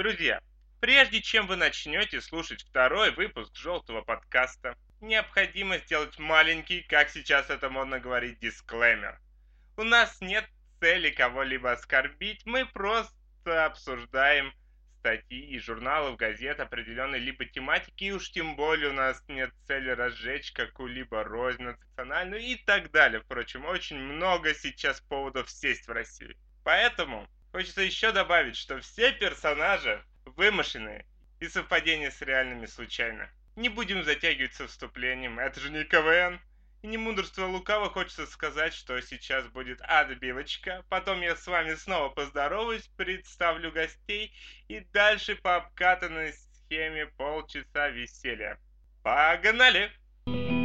Друзья, прежде чем вы начнете слушать второй выпуск желтого подкаста, необходимо сделать маленький, как сейчас это модно говорить, дисклеймер. У нас нет цели кого-либо оскорбить, мы просто обсуждаем статьи из журналов, газет определенной либо тематики, и уж тем более у нас нет цели разжечь какую-либо рознь национальную и так далее. Впрочем, очень много сейчас поводов сесть в Россию. Поэтому хочется еще добавить, что все персонажи вымышленные и совпадения с реальными случайно. Не будем затягивать со вступлением, это же не КВН. И не мудрство лукаво хочется сказать, что сейчас будет отбивочка. Потом я с вами снова поздороваюсь, представлю гостей и дальше по обкатанной схеме полчаса веселья. Погнали! Всем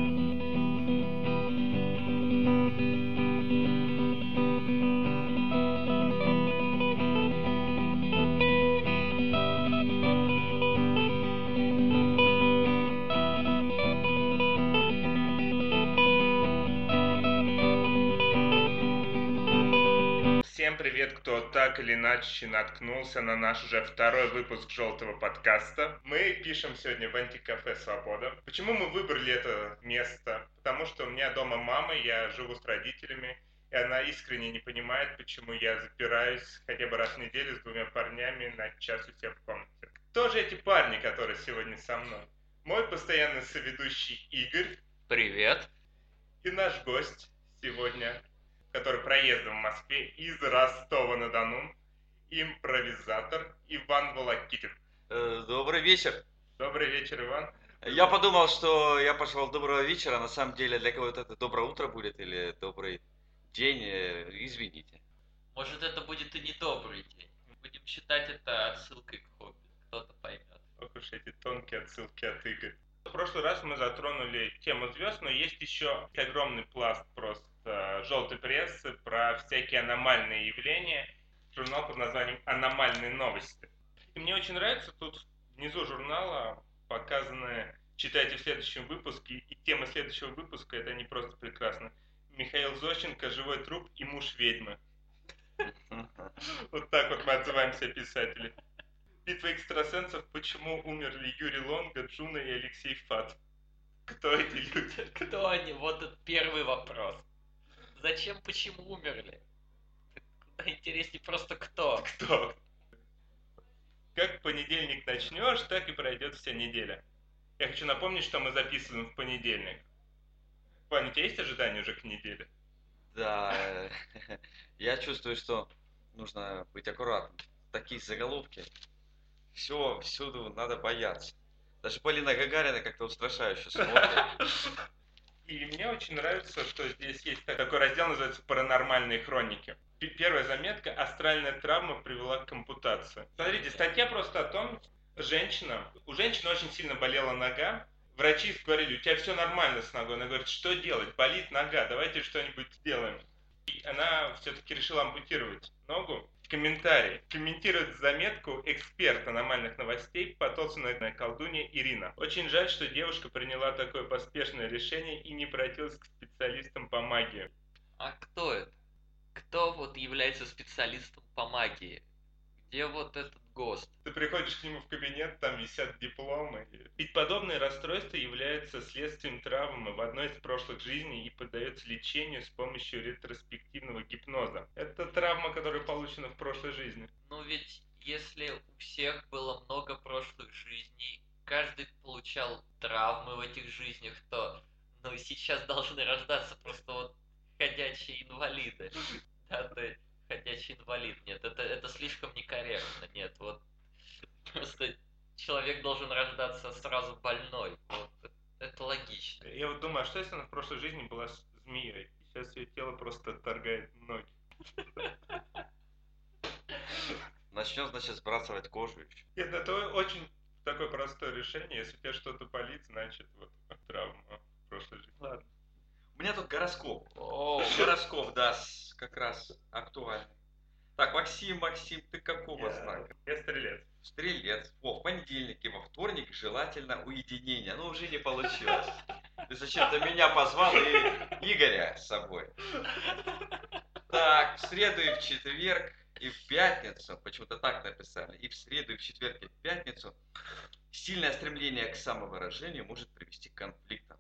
привет, кто так или иначе наткнулся на наш уже второй выпуск желтого подкаста. Мы пишем сегодня в антикафе «Свобода». Почему мы выбрали это место? Потому что у меня дома мама, я живу с родителями, и она искренне не понимает, почему я запираюсь хотя бы раз в неделю с двумя парнями на час у себя в комнате. Кто же эти парни, которые сегодня со мной? Мой постоянный соведущий Игорь. Привет. И наш гость сегодня который проездом в Москве из Ростова-на-Дону, импровизатор Иван Волокитин. Э, добрый вечер. Добрый вечер, Иван. Я подумал, что я пошел доброго вечера, на самом деле для кого-то это доброе утро будет или добрый день, э, извините. Может это будет и не добрый день. Мы будем считать это отсылкой к хобби. Кто-то поймет. Ох уж эти тонкие отсылки от Игоря. Прошлый раз мы затронули тему звезд, но есть еще огромный пласт просто желтой прессы про всякие аномальные явления. Журнал под названием «Аномальные новости». И мне очень нравится тут внизу журнала показаны, читайте в следующем выпуске, и тема следующего выпуска, это не просто прекрасно. Михаил Зощенко, живой труп и муж ведьмы. Вот так вот мы отзываемся писатели. Битва экстрасенсов, почему умерли Юрий Лонга, Джуна и Алексей Фат? Кто эти люди? Кто они? Вот этот первый вопрос. Зачем, почему умерли? Куда интереснее просто кто. Кто? Как понедельник начнешь, так и пройдет вся неделя. Я хочу напомнить, что мы записываем в понедельник. Ваня, у тебя есть ожидания уже к неделе? Да, я чувствую, что нужно быть аккуратным. Такие заголовки. Все, всюду надо бояться. Даже Полина Гагарина как-то устрашающе смотрит. И мне очень нравится, что здесь есть такой раздел, называется «Паранормальные хроники». Первая заметка «Астральная травма привела к ампутации». Смотрите, статья просто о том, женщина, у женщины очень сильно болела нога, врачи говорили, у тебя все нормально с ногой. Она говорит, что делать? Болит нога, давайте что-нибудь сделаем. И она все-таки решила ампутировать ногу. Комментарий. Комментирует заметку эксперт аномальных новостей, потомственная колдунья Ирина. Очень жаль, что девушка приняла такое поспешное решение и не обратилась к специалистам по магии. А кто это? Кто вот является специалистом по магии? Где вот этот ГОСТ? Ты приходишь к нему в кабинет, там висят дипломы. Ведь подобное расстройство является следствием травмы в одной из прошлых жизней и поддается лечению с помощью ретроспективного гипноза. Это травма, которая получена в прошлой жизни. Ну ведь если у всех было много прошлых жизней, каждый получал травмы в этих жизнях, то ну сейчас должны рождаться просто вот ходячие инвалиды. Да, ты ходячий инвалид. Нет, это, это слишком некорректно. Нет, вот просто человек должен рождаться сразу больной. Вот, это логично. Я вот думаю, а что если она в прошлой жизни была змеей? Сейчас ее тело просто отторгает ноги. Начнем, значит, сбрасывать кожу еще. Нет, это очень такое простое решение. Если тебе что-то болит, значит, вот травма в прошлой жизни. Ладно. У меня тут гороскоп. О, гороскоп, да, как раз актуальный. Так, Максим, Максим, ты какого я, знака? Я стрелец. Стрелец. О, в понедельник и во вторник желательно уединение. Ну, уже не получилось. Ты зачем-то меня позвал и Игоря с собой. Так, в среду и в четверг и в пятницу, почему-то так написали, и в среду, и в четверг, и в пятницу, сильное стремление к самовыражению может привести к конфликтам.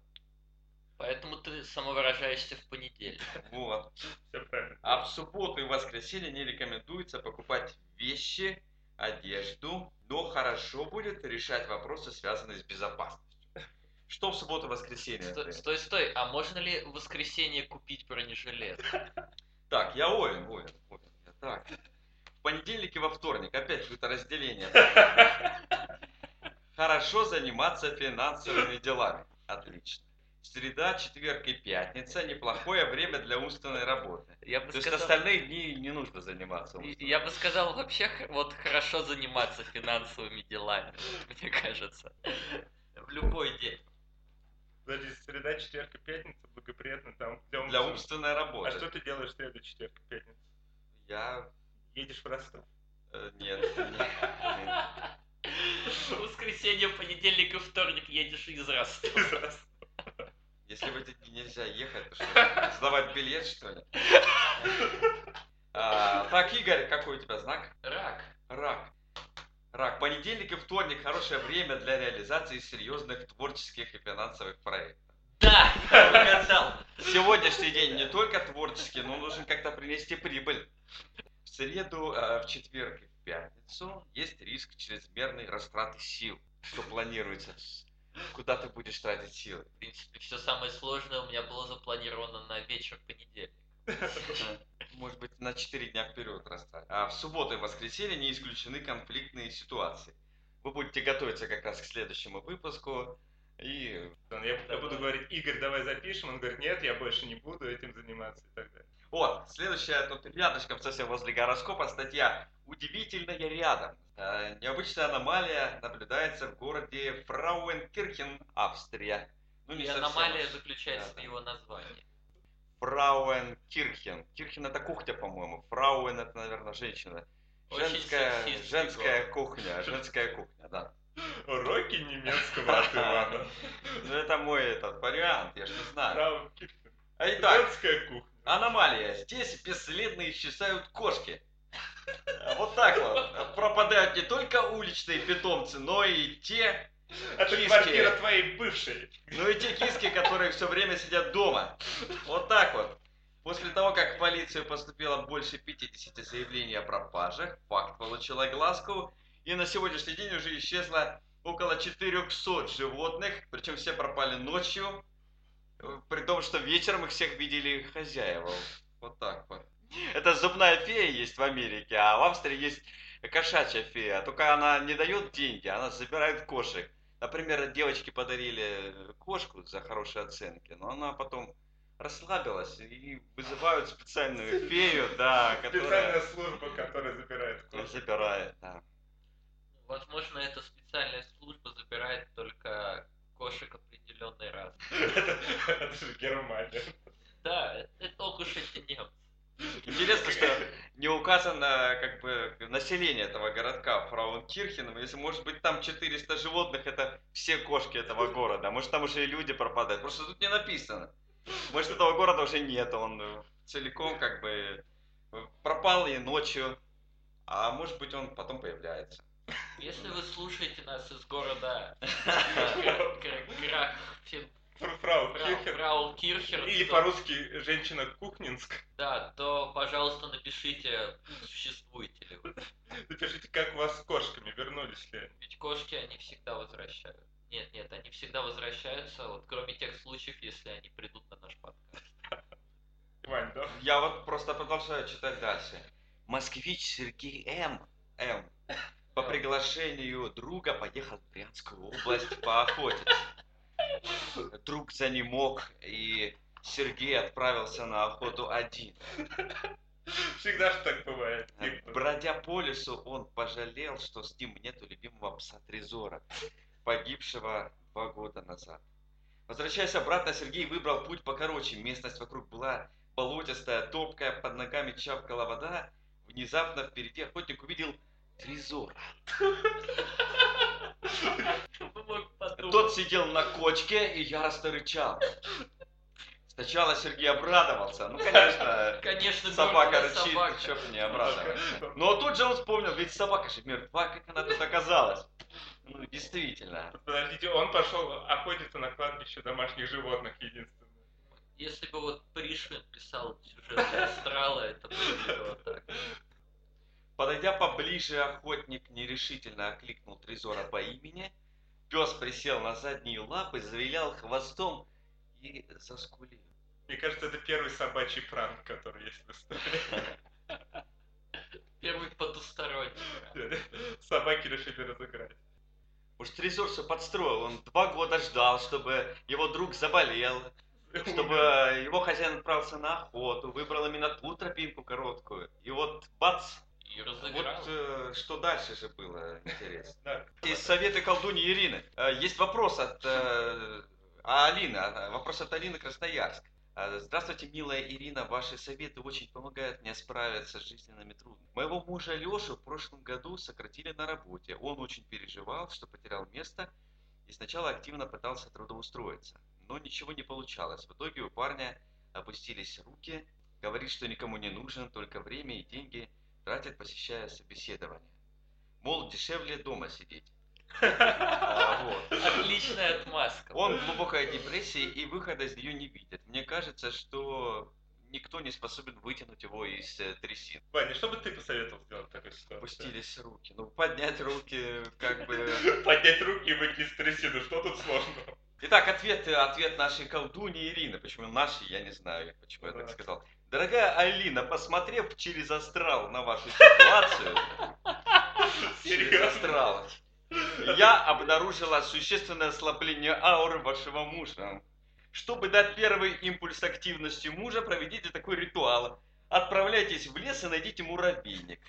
Поэтому ты самовыражаешься в понедельник. Вот. Все правильно. А в субботу и воскресенье не рекомендуется покупать вещи, одежду, но хорошо будет решать вопросы, связанные с безопасностью. Что в субботу и воскресенье? Стой, стой, стой, а можно ли в воскресенье купить бронежилет? Так, я Овен, Овен, Овен. я Так. В понедельник и во вторник, опять какое-то разделение. Хорошо заниматься финансовыми делами. Отлично. Среда, четверг и пятница – неплохое время для умственной работы. Я бы То есть сказал, остальные дни не нужно заниматься умственной я бы сказал, вообще вот хорошо заниматься финансовыми делами, мне кажется. В любой день. Подожди, среда, четверг и пятница благоприятно там, для Для умственного. умственной А работы. что ты делаешь в среду, четверг и пятницу? Я... Едешь в Ростов? э, Нет. нет. В воскресенье, понедельник и вторник едешь из Ростова. Из Ростова. Если в эти дни нельзя ехать, то что, сдавать билет, что ли? А, так, Игорь, какой у тебя знак? Рак. Рак. Рак. Понедельник и вторник – хорошее время для реализации серьезных творческих и финансовых проектов. Да, угадал. Сегодняшний день не только творческий, но нужно как-то принести прибыль. В среду, э, в четверг и в пятницу есть риск чрезмерной растраты сил. Что планируется? Куда ты будешь тратить силы? В принципе, все самое сложное у меня было запланировано на вечер понедельник. Может быть, на 4 дня вперед растратить. А в субботу и воскресенье не исключены конфликтные ситуации. Вы будете готовиться как раз к следующему выпуску. И Я, я буду говорить, Игорь, давай запишем. Он говорит, нет, я больше не буду этим заниматься и так далее. Вот, следующая тут рядышком совсем возле гороскопа статья «Удивительная рядом». Э, необычная аномалия наблюдается в городе Фрауенкирхен, Австрия. Ну, И совсем аномалия уж. заключается Да, в его названии. Фрауенкирхен. Кирхен это кухня, по-моему. Фрауен это, наверное, женщина. Женская, женская кухня, женская кухня, да. Уроки немецкого от Ивана. Ну это мой этот вариант, я ж не знаю. А итак, Женская кухня. Аномалия. Здесь бесследно исчезают кошки. Вот так вот. Пропадают не только уличные питомцы, но и те, Это киски. квартира твоей бывшей. ну и те киски, которые все время сидят дома. Вот так вот. После того, как в полицию поступило больше 50 заявлений о пропажах, факт получил огласку, и на сегодняшний день уже исчезло около 400 животных, причем все пропали ночью, э, при том, что вечером их всех видели хозяева. Вот так вот. Это зубная фея есть в Америке, а в Австрии есть кошачья фея. Только она не дает деньги, она забирает кошек. Например, девочке подарили кошку за хорошие оценки, но она потом расслабилась и вызывают специальную фею, да, Специальная которая служба, которая забирает кошек. забирает, да. Возможно, эта специальная служба забирает только кошек определенной расы. Это же Германия. Да, это, это ох уж эти немцы. Интересно, что не указано как бы население этого городка Фрауенкирхен, но если может быть там 400 животных, это все кошки этого города, может там уже и люди пропадают, просто тут не написано. Может этого города уже нет, он э, целиком как бы э, пропал и ночью, а может быть он потом появляется. Если вы слушаете нас из города Фрау. Фраукирхер, Или по-русски женщина Кухнинск. Да, то, пожалуйста, напишите, существуете ли вы. Напишите, как у вас с кошками, вернулись ли. Ведь кошки, они всегда возвращают. Нет, нет, они всегда возвращаются, вот кроме тех случаев, если они придут на наш подкаст. Вань, да? Я вот просто продолжаю читать дальше. Москвич Сергей М. М. По приглашению друга поехал в Брянскую область поохотиться. Друг за не мог, и Сергей отправился на охоту один. Всегда же так бывает. Типа, Бродя по лесу, он пожалел, что с ним нету любимого пса Трезора, погибшего два года назад. Возвращаясь обратно, Сергей выбрал путь покороче. Местность вокруг была болотистая, топкая, под ногами чавкала вода. Внезапно впереди охотник увидел Бы подумать? Тот сидел на кочке и яростно рычал. Сначала Сергей обрадовался. Ну, конечно, Конечно, собака рычит, собака. чё бы не обрадоваться. Но тут же он вспомнил, ведь собака же мертва, как она тут оказалась? Ну, действительно. Подождите, он пошел охотиться на кладбище домашних животных единственное. Если бы вот Пришвин писал сюжет Астрала, это выглядело так. Подойдя поближе, охотник нерешительно окликнул Трезора по имени. Пес присел на задние лапы, завилял хвостом и заскулил. Мне кажется, это первый собачий пранк, который есть в истории. Первый потусторонний. Собаки решили разыграть. Уж Трезор все подстроил. Он два года ждал, чтобы его друг заболел, чтобы его хозяин отправился на охоту, выбрал именно ту тропинку короткую. И вот бац! И Вот разыграл. э, что дальше же было интересно. Из советы колдуни Ирины. Э, Есть вопрос от э, Алины. а, Вопрос от Алины Красноярск. Э, Здравствуйте, милая Ирина. Ваши советы очень помогают мне справиться с жизненными трудностями. Моего мужа Лешу в прошлом году сократили на работе. Он очень переживал, что потерял место и сначала активно пытался трудоустроиться. Но ничего не получалось. В итоге у парня опустились руки. Говорит, что никому не нужен, только время и деньги тратит, посещая собеседование. Мол, дешевле дома сидеть. Отличная отмазка. Он в глубокой депрессии и выхода из нее не видит. Мне кажется, что никто не способен вытянуть его из э, трясин. Ваня, что бы ты посоветовал сделать в такой ситуации? Опустились руки. Ну, поднять руки, как бы... Поднять руки и выйти из трясины, что тут сложного? Итак, ответ, ответ нашей колдуни Ирины. Почему нашей, я не знаю, почему я так сказал. Дорогая Алина, посмотрев через астрал на вашу ситуацию, через астрал, я обнаружила существенное ослабление ауры вашего мужа. Чтобы дать первый импульс активности мужа, проведите такой ритуал. Отправляйтесь в лес и найдите муравейник.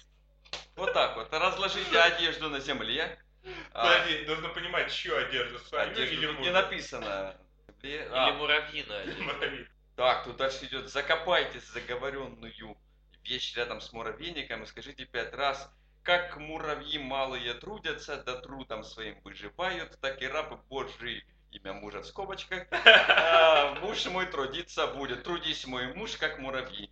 Вот так вот. Разложите одежду на земле. А, Подожди, нужно понимать, чью одежду, свою одежду или не написано. Или- Или а, муравьиную одежду. Так, тут дальше идет. Закопайте заговоренную вещь рядом с муравейником и скажите пять раз, как муравьи малые трудятся, да трудом своим выживают, так и рабы Божий, имя мужа в скобочках, а, муж мой трудиться будет. Трудись, мой муж, как муравьи.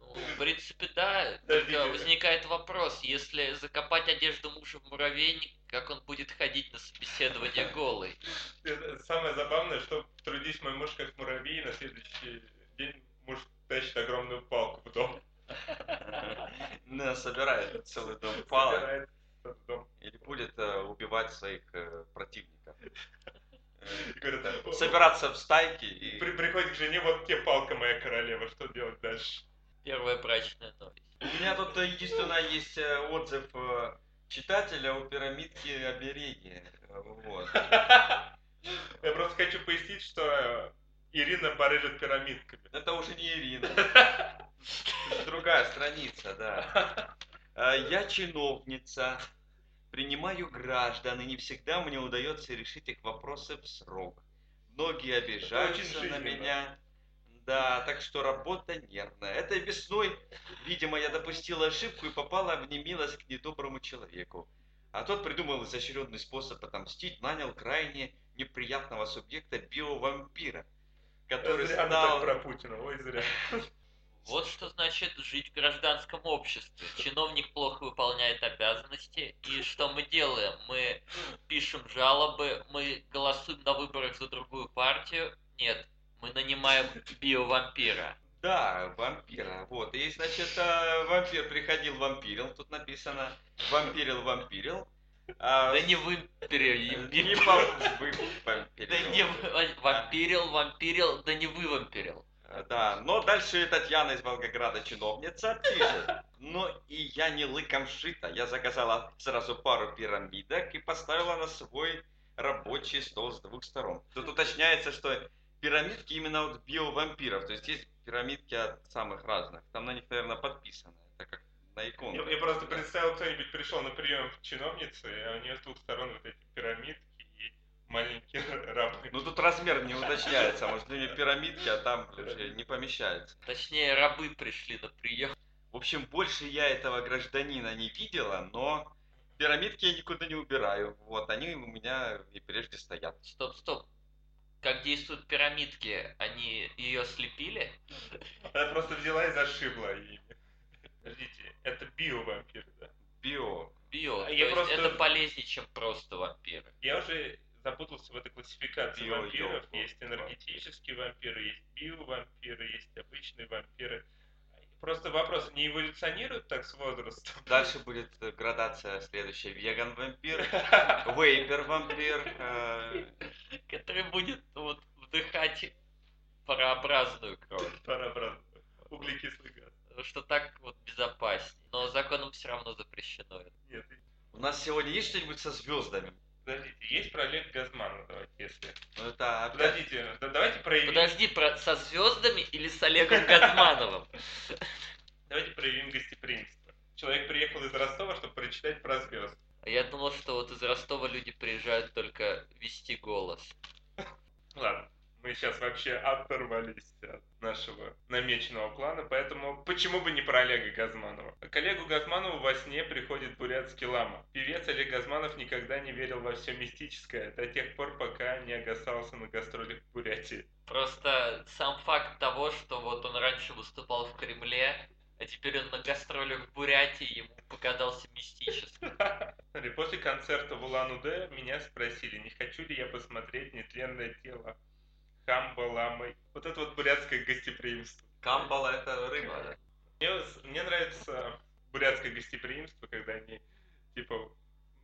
Ну, в принципе, да. Только возникает вопрос, если закопать одежду мужа в муравейник, как он будет ходить на собеседование голый? Самое забавное, что трудись мой муж как муравей, на следующий день муж тащит огромную палку в дом. Ну, собирает целый дом палок или будет э, убивать своих э, противников. Э, говорит, «О, Собираться в стайки и... при- приходит к жене, вот тебе палка моя королева, что делать дальше? Первая брачная новость. У меня тут э, единственное есть э, отзыв э, читателя у пирамидки обереги. Э, Вот. Просто хочу пояснить, что э, Ирина барыжит пирамидками. Это уже не Ирина. Другая страница, да. Э, Я чиновница, принимаю граждан, и не всегда мне удается решить их вопросы в срок. Многие обижаются на меня. Да, так что работа нервная. Этой весной, видимо, я допустила ошибку и попала в немилость к недоброму человеку. А тот придумал изощренный способ отомстить, нанял крайне неприятного субъекта биовампира, который зря стал... про Путина, ой, зря. Вот что значит жить в гражданском обществе. Чиновник плохо выполняет обязанности. И что мы делаем? Мы пишем жалобы, мы голосуем на выборах за другую партию. Нет, мы нанимаем биовампира. Да, вампира. Вот. И, значит, э, вампир приходил, вампирил, тут написано. Вампирил, вампирил. А, Да не вымпирил, не пом- вы- Да вампирил. не вампирил, вампирил, да не вы вампирил. Э, Да, но дальше Татьяна из Волгограда, чиновница, пишет. Ну и я не лыком шита. Я заказала сразу пару пирамидок и поставила на свой рабочий стол с двух сторон. Тут уточняется, что пирамидки именно от биовампиров. То есть есть пирамидки от самых разных. Там на них, наверное, подписано. На икону. Я, я просто представил, кто-нибудь пришел на прием к чиновнице, а у нее с двух сторон вот эти пирамидки и маленькие рабы. Ну тут размер не уточняется. Может, у нее пирамидки, а там уже не помещается. Точнее, рабы пришли на прием. В общем, больше я этого гражданина не видела, но пирамидки я никуда не убираю. Вот, они у меня и прежде стоят. Стоп, стоп. как действуют пирамидки, они ее слепили? Она просто взяла и зашибла ими. Подождите, это био-вампир, да? Био. Био. А То я есть просто- это полезнее, чем просто вампиры. Я уже запутался в этой классификации Био, вампиров. ёлку, Есть энергетические вампиры, есть био-вампиры, есть обычные вампиры. Просто вопрос, не эволюционируют так с возрастом? Дальше будет э, градация следующая. Веган-вампир, вейпер-вампир. э, Который будет вот вдыхать парообразную кровь. Парообразно. Углекислый газ. Что так вот безопаснее. Но законом все равно запрещено это. Нет, У нас сегодня есть что-нибудь со звездами? подождите, есть про Олега Газмана, давайте, если... Ну это опять... Подождите, да давайте проявим... Подожди, про... со звездами или с Олегом Газмановым? Давайте проявим гостеприимство. Человек приехал из Ростова, чтобы прочитать про звезд. А Я думал, что вот из Ростова люди приезжают только вести голос. Ладно, мы сейчас вообще оторвались от нашего намеченного плана, поэтому почему бы не про Олега Газманова? К Олегу Газманову во сне приходит бурятский лама. Певец Олег Газманов никогда не верил во все мистическое, до тех пор, пока не огасался на гастролях в Бурятии. Просто сам факт того, что вот он раньше выступал в Кремле, а теперь он на гастролях в Бурятии, ему показался мистическим. После концерта в Улан-Удэ меня спросили, не хочу ли я посмотреть нетленное тело Хамба Ламой. Вот это вот бурятское гостеприимство. Камбала это рыба. Мне, с- мне нравится бурятское гостеприимство, когда они, типа,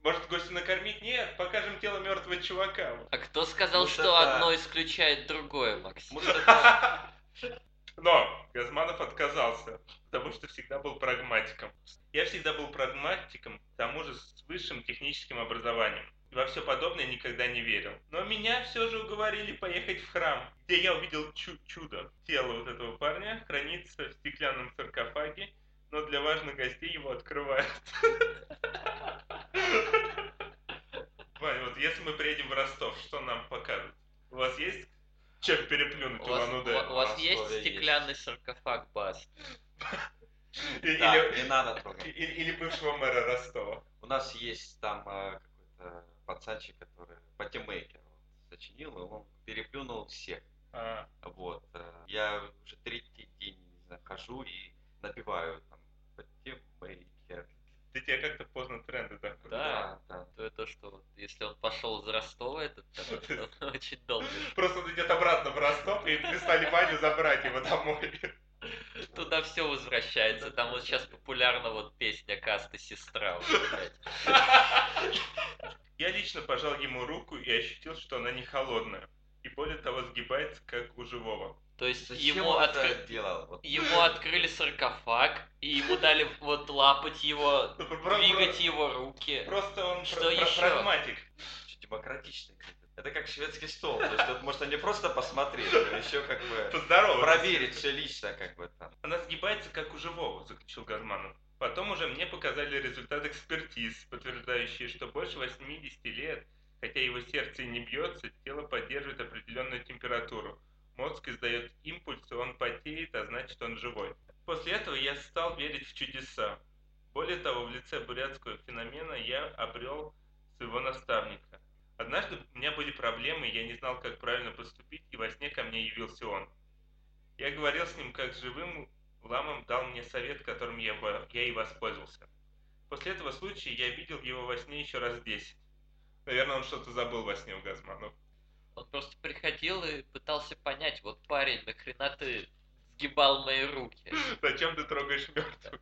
может гостю накормить? Нет, покажем тело мертвого чувака. А кто сказал, Вот что одно исключает другое, Максим? Но Газманов отказался, потому что всегда был прагматиком. Я всегда был прагматиком, к тому же с высшим техническим образованием. Во все подобное никогда не верил. Но меня все же уговорили поехать в храм, где я увидел чу- чудо. Тело вот этого парня хранится в стеклянном саркофаге, но для важных гостей его открывают. Вань, вот если мы приедем в Ростов, что нам покажут? У вас есть чем переплюнуть У вас, Улан-Удэ? у- у вас Ростове есть есть. стеклянный саркофаг Баст? И- Да, Или, не надо трогать. или бывшего мэра Ростова. У нас есть там э, какой-то пацанчик, который патимейкер вот, сочинил, и он переплюнул всех. А, Вот. э, Я уже третий день не знаю, хожу и напеваю там патимейкер. Ты тебе как-то поздно тренды такой. Да. да. То это что, вот, если он пошел из Ростова, этот то он очень долго. Просто он идет обратно в Ростов, и прислали Ваню забрать его домой. Туда все возвращается. Там вот сейчас популярна вот песня Каста Сестра. вот. Я лично пожал ему руку и ощутил, что она не холодная. И более того, сгибается, как у живого. То есть Зачем ему, это делал? Вот. ему открыли саркофаг, и ему дали вот лапать его, Ну, двигать его руки. Просто он Что еще? прагматик. Демократичный. какой-то. Это как шведский стол. То есть тут можно не просто посмотреть, но еще как бы Поздороваться. проверить все лично, как бы там. Она сгибается, как у живого, заключил Газманов. Потом уже мне показали результат экспертиз, подтверждающие, что больше 80 лет, хотя его сердце и не бьется, тело поддерживает определенную температуру. Мозг издает импульсы, он потеет, а значит он живой. После этого я стал верить в чудеса. Более того, в лице бурятского феномена я обрел своего наставника. Однажды у меня были проблемы, я не знал, как правильно поступить, и во сне ко мне явился он. Я говорил с ним как с живым, Ламом дал мне совет, которым я, я и воспользовался. После этого случая я видел его во сне еще раз 10. Наверное, он что-то забыл во сне у Газманов. Он просто приходил и пытался понять, вот парень, нахрена ты сгибал мои руки? Зачем ты трогаешь мертвых?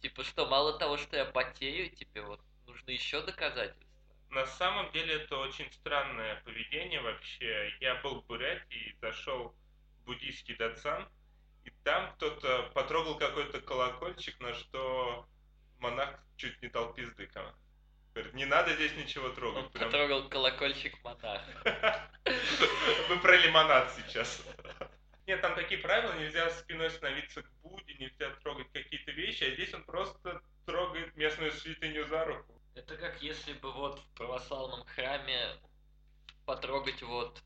Типа что, мало того, что я потею, тебе вот нужны еще доказательства? На самом деле это очень странное поведение вообще. Я был в Бурятии, зашел в буддийский датсан, и там кто-то потрогал какой-то колокольчик, на что монах чуть не дал пизды. кому. Говорит, не надо здесь ничего Он трогать. прям потрогал колокольчик монаха. Мы про лимонад сейчас. Нет, там такие правила, нельзя спиной становиться к Будде, нельзя трогать какие-то вещи, а здесь он просто трогает местную святыню за руку. Это как если бы вот в православном храме потрогать вот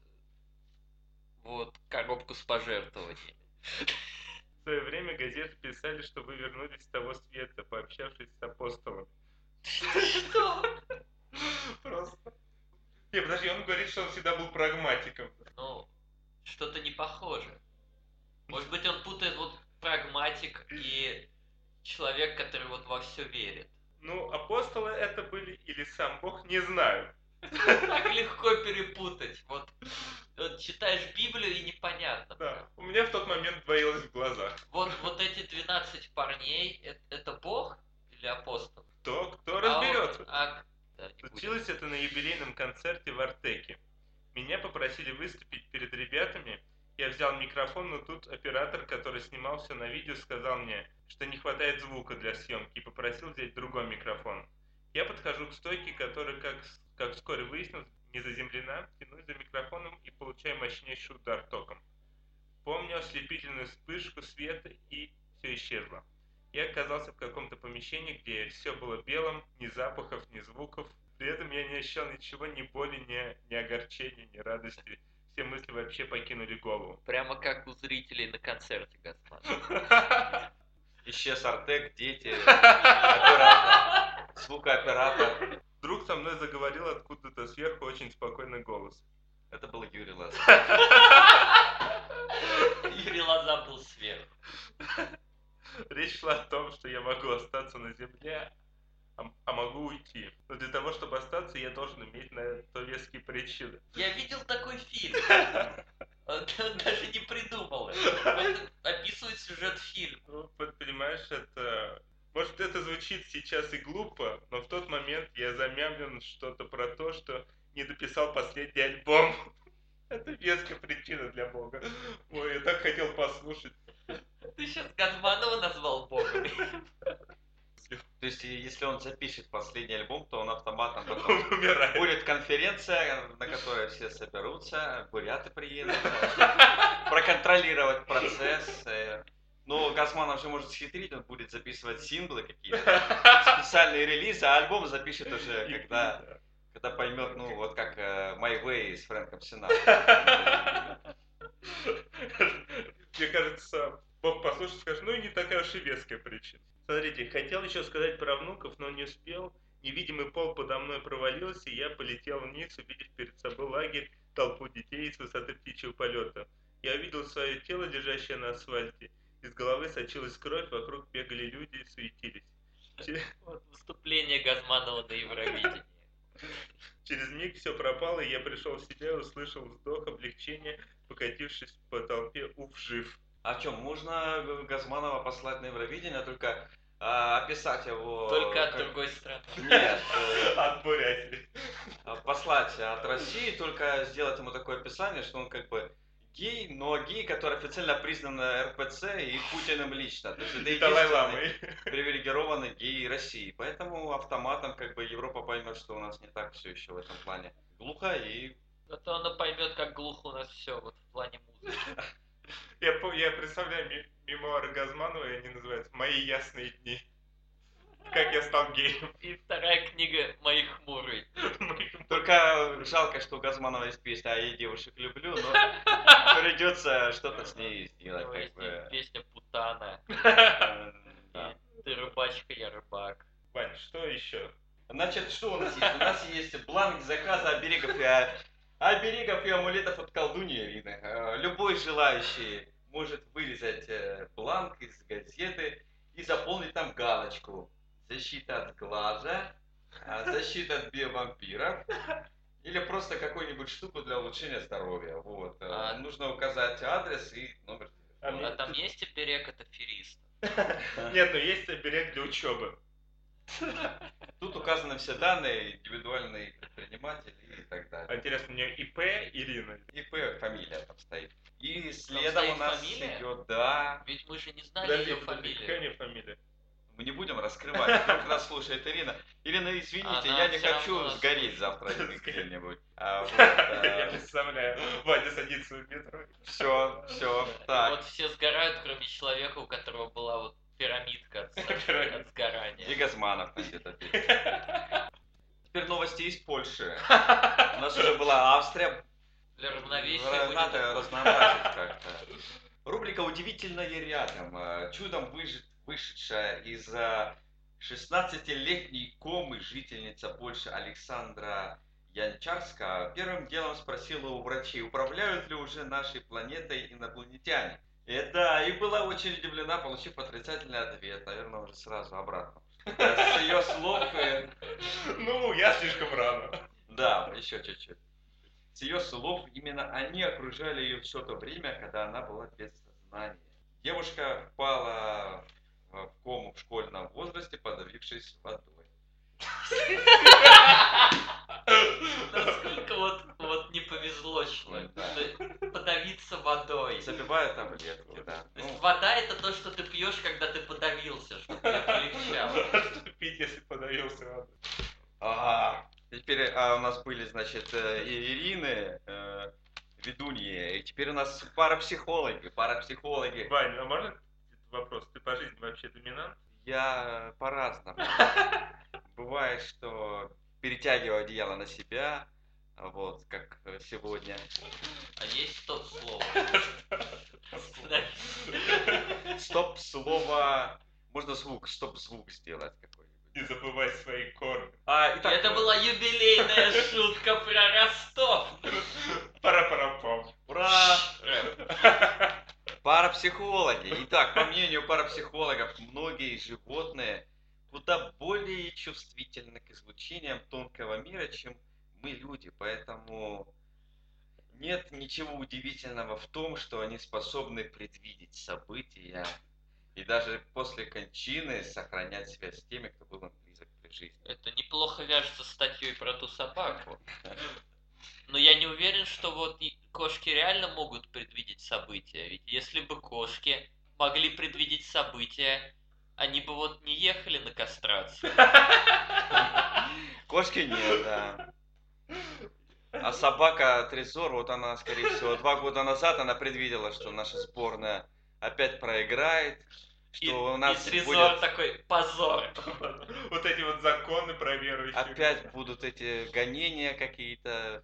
вот коробку с пожертвованиями. В свое время газеты писали, что вы вернулись с того света, пообщавшись с апостолом. Что? Просто. Не, подожди, он говорит, что он всегда был прагматиком. Ну, что-то не похоже. Может быть, он путает вот прагматик и человек, который вот во все верит. Ну, апостолы это были или сам Бог, не знаю. Так легко перепутать. Вот, вот читаешь Библию и непонятно. Да, у меня в тот момент двоилось в глазах. Вот, вот эти 12 парней, это, это Бог или апостол? Кто, кто А разберется? он- а- да. Случилось это на юбилейном концерте в Артеке. Меня попросили выступить перед ребятами. Я взял микрофон, но тут оператор, который снимал все на видео, сказал мне, что не хватает звука для съемки и попросил взять другой микрофон. Я подхожу к стойке, которая, как, с- как вскоре выяснилось, не заземлена, тянусь за микрофоном и получаю мощнейший удар током. Помню ослепительную вспышку света и все исчезло. Я оказался в каком-то помещении, где все было белым, ни запахов, ни звуков. При этом я не ощущал ничего, ни боли, ни, ни огорчения, ни радости. Все мысли вообще покинули голову. Прямо как у зрителей на концерте, Газман. Исчез Артек, дети, оператор, звукооператор. Вдруг со мной заговорил откуда-то сверху очень спокойный голос. Это был Юрий Лаз. Юрий Лоза был сверху. Речь шла о том, что я могу остаться на земле, а, а могу уйти. Но для того, чтобы остаться, я должен иметь на то веские причины. Я видел такой фильм. Даже не придумал это. Описывает сюжет фильма. Ну, понимаешь, это... Может, это звучит сейчас и глупо, но в тот момент я замямлен что-то про то, что не дописал последний альбом. Это веская причина для Бога. Ой, я так хотел послушать. Ты сейчас Газманова назвал богом. То есть, если он запишет последний альбом, то он автоматом потом Он умирает. Будет конференция, на которой все соберутся, буряты приедут, проконтролировать процесс. Но Газманов же может схитрить, он будет записывать синглы какие-то, специальные релизы, а альбом запишет уже, когда, когда поймет, ну, вот как э, My Way с Фрэнком Синатрой. Мне кажется, Бог послушает, скажет, ну и не такая уж и веская причина. Смотрите, хотел еще сказать про внуков, но не успел. Невидимый пол подо мной провалился, и я полетел вниз, увидев перед собой лагерь, толпу детей с высоты птичьего полета. Я увидел свое тело, лежащее на асфальте. Из головы сочилась кровь, вокруг бегали люди и суетились. Вот выступление Газманова на Евровидении. Через миг все пропало, и я пришел в себя и услышал вздох облегчения, покатившись по толпе, уф, жив. А что, можно Газманова послать на Евровидение, только а, описать его... Только от как- другой страны. Нет, э, От Бурятии. а, послать от России, только сделать ему такое описание, что он как бы гей, но гей, который официально признан РПЦ и Путиным лично. То есть это единственный привилегированный гей России. Поэтому автоматом как бы Европа поймет, что у нас не так все еще в этом плане. Глухо и Зато она поймет, как глухо у нас все вот в плане музыки. Я, я представляю мемуары Газманова, и они называются «Мои ясные дни». Я стал геем. И вторая книга «Мои хмурые». Только жалко, что у Газманова есть песня «А я девушек люблю», но придется что-то с ней сделать. Как бы. песня «Путана». Ты рыбачка, я рыбак. Вань, что еще? Значит, что у нас есть? У нас есть бланк заказа оберегов и, оберегов и амулетов от колдуньи Ирины. Э, Любой желающий может вырезать э, бланк из газеты и заполнить там галочку. Защита от глаза, а, защита от биовампиров или просто какую-нибудь штуку для улучшения здоровья. Вот. Э, А- Нужно указать адрес и номер. А мне- А там есть оберег от афериста? Нет, ну есть оберег для учебы. Тут указаны все данные, индивидуальные предприниматели и так далее. А Интересно, у нее ИП Ирина. ИП фамилия там стоит. И следом у нас идет, да. Ведь мы же не знали ее какая фамилию. нее фамилия? Мы не будем раскрывать, вдруг нас слушает Ирина. Ирина, извините, Она я не хочу сгореть завтра где-нибудь. А, Я представляю. Ваня садится в метро. все, все, так. Вот все сгорают, кроме человека, у которого была вот пирамидка от, сгорания. И Газманов там где-то. Теперь новости из Польши. У нас уже была Австрия, Для равновесия Надо разнообразить как-то. Рубрика «Удивительное рядом». Э, Чудом выжи- вышедшая из э, 16-летней комы жительница Польши Александра Янчарска первым делом спросила у врачей, управляют ли уже нашей планетой инопланетяне. И да, и была очень удивлена, получив отрицательный ответ, наверное, уже сразу обратно. С ее слов, э, Ну, я слишком рано. да, еще чуть-чуть. С ее слов, именно они окружали ее все то время, когда она была без сознания. Девушка впала кому в школьном возрасте, подавившись водой. Насколько вот, вот не повезло человеку. Да. То есть Подавиться водой. Забивая таблетки, да. То есть Ну, вода это то, что ты пьешь, когда ты подавился, чтобы полегчало. Что пить, если подавился водой? Ага. Теперь а, у нас были, значит, э, и Ирины, э, ведуньи, и теперь у нас парапсихологи, парапсихологи. Вань, а можно вопрос? Ты по жизни вообще доминант? Я по-разному. Бывает, что перетягиваю одеяло на себя, вот, как сегодня. А есть стоп-слово. Стоп-слово, можно звук, стоп-звук сделать какой-нибудь. Не забывай свои корни. А, итак, Это была юбилейная шутка про Ростов. Пара-парапам. Ура! Парапсихологи. Итак, по мнению парапсихологов, многие животные куда более чувствительны к излучениям тонкого мира, чем мы люди. Поэтому нет ничего удивительного в том, что они способны предвидеть события и даже после кончины сохранять связь с теми, кто был им близок при жизни. Это неплохо вяжется с статьей про ту собаку. Но я не уверен, что вот кошки реально могут предвидеть события. Ведь если бы кошки могли предвидеть события, они бы вот не ехали на кастрацию. Кошки нет, да. А собака Трезор, вот она, скорее всего, два года назад она предвидела, что наша сборная опять проиграет, И, что у нас и Трезор будет такой позор. Вот эти вот законы про верующих. опять будут эти гонения какие-то,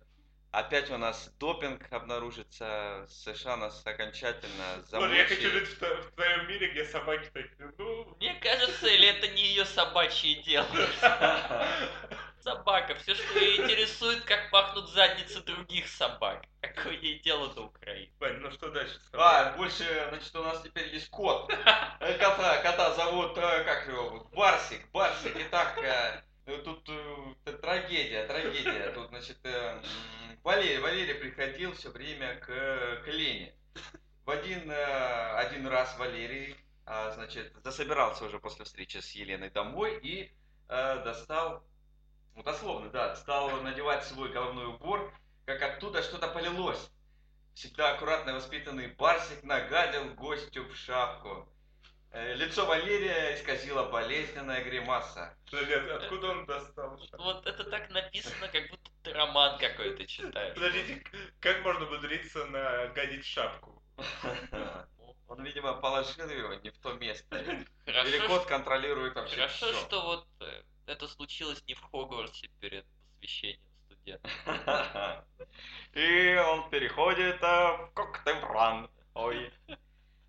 опять у нас допинг обнаружится, США нас окончательно Боже, я хочу жить в, в твоем мире, где собаки такие, ну... Мне кажется, или это не ее собачье дело. Собака, все, что ее интересует, как пахнут задницы других собак. Какое ей дело до Украины? Вань, ну что дальше? А, больше, значит, у нас теперь есть кот. Э, Кота, кота зовут, э, как его, Барсик, Барсик. Итак, э, э, тут трагедия, трагедия. Тут, значит, Валерий, Валерий приходил все время к, к Лене. В один, один раз Валерий, а, значит, засобирался уже после встречи с Еленой домой и достал, ну, дословно, да, стал надевать свой головной убор, как оттуда что-то полилось. Всегда аккуратно воспитанный Барсик нагадил гостю в шапку. Э, Лицо Валерия исказила болезненная гримаса. Подожди, от- откуда он достал? Вот это так написано, как будто ты роман какой-то читаешь. Подождите, как можно умудриться нагадить шапку? Он, видимо, положил ее не в то место. Или Хорошо, кот контролирует вообще Хорошо, всё. что вот это случилось не в Хогвартсе перед посвящением студента. И он переходит а, в коктебран. Ой.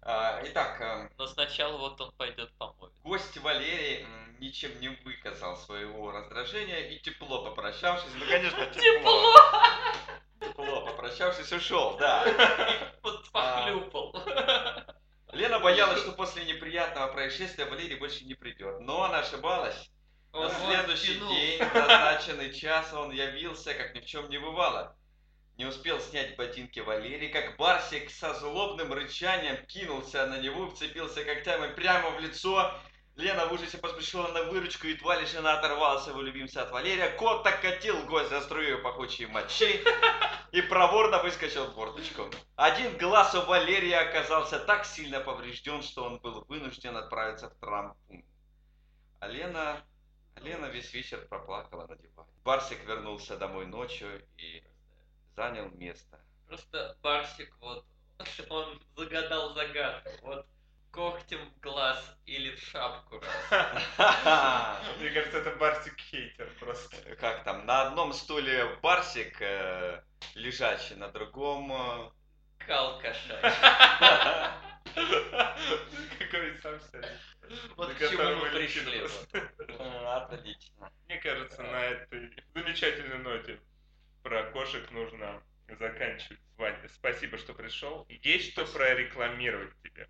А, Итак, эм, Но сначала вот он пойдет помоет. гость Валерий ничем не выказал своего раздражения и тепло попрощавшись, ну, конечно, тепло. Тепло попрощавшись, ушел, да. Вот похлюпал. Лена боялась, что после неприятного происшествия Валерий больше не придет. Но она ошибалась. На следующий тянул. день, в назначенный час, он явился, как ни в чем не бывало. Не успел снять ботинки Валерий, как Барсик со злобным рычанием кинулся на него, вцепился когтями прямо в лицо. Лена в ужасе поспешила на выручку, едва лишь она оторвался его любимца от Валерия. Кот так катил гость за струю пахучей мочи и проворно выскочил в форточку. Один глаз у Валерия оказался так сильно поврежден, что он был вынужден отправиться в травмпункт. А Лена, Лена весь вечер проплакала на диване. Барсик вернулся домой ночью и занял место. Просто Барсик вот, он загадал загадку. Вот когтем в глаз или в шапку раз. Мне кажется, это Барсик хейтер просто. Как там, на одном стуле Барсик э, лежачий, на другом... э, Кал кошачий. Какой сам себе. Вот к чему мы пришли. Отлично. Мне кажется, на этой замечательной ноте про кошек нужно заканчивать. Ваня, спасибо, что пришел. Есть что прорекламировать тебе?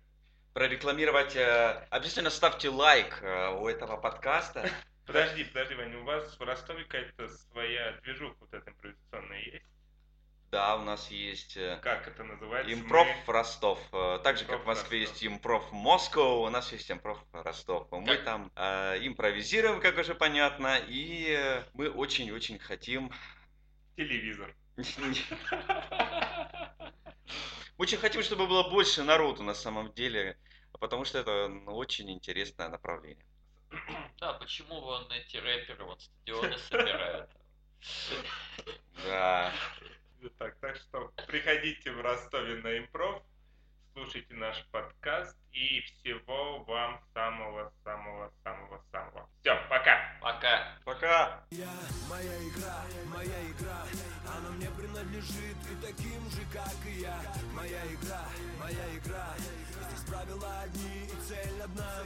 Прорекламировать, э, обязательно ставьте лайк э, у этого подкаста. Подожди, подожди, Ваня, у вас в Ростове какая-то своя движуха вот эта? Да, у нас есть э, Как это называется? Импров Мы- Ростов. Э, Так же, как в Москве Ростов. есть Импров Москва, у нас есть Импров Ростов. Мы Как? там э, импровизируем, как уже понятно, и мы очень-очень хотим... Телевизор. Очень хотим, чтобы было больше народу на самом деле, потому что это ну, очень интересное направление. Да, почему вон эти рэперы вот стадионы собирают? Да. Так, так что приходите в Ростове на импров, слушайте наш подкаст и всего вам самого-самого-самого-самого. Все, пока! Пока. Пока! Я, моя игра, моя игра, она мне принадлежит и таким же, как и я. Моя игра, моя игра, здесь правила одни и цель одна.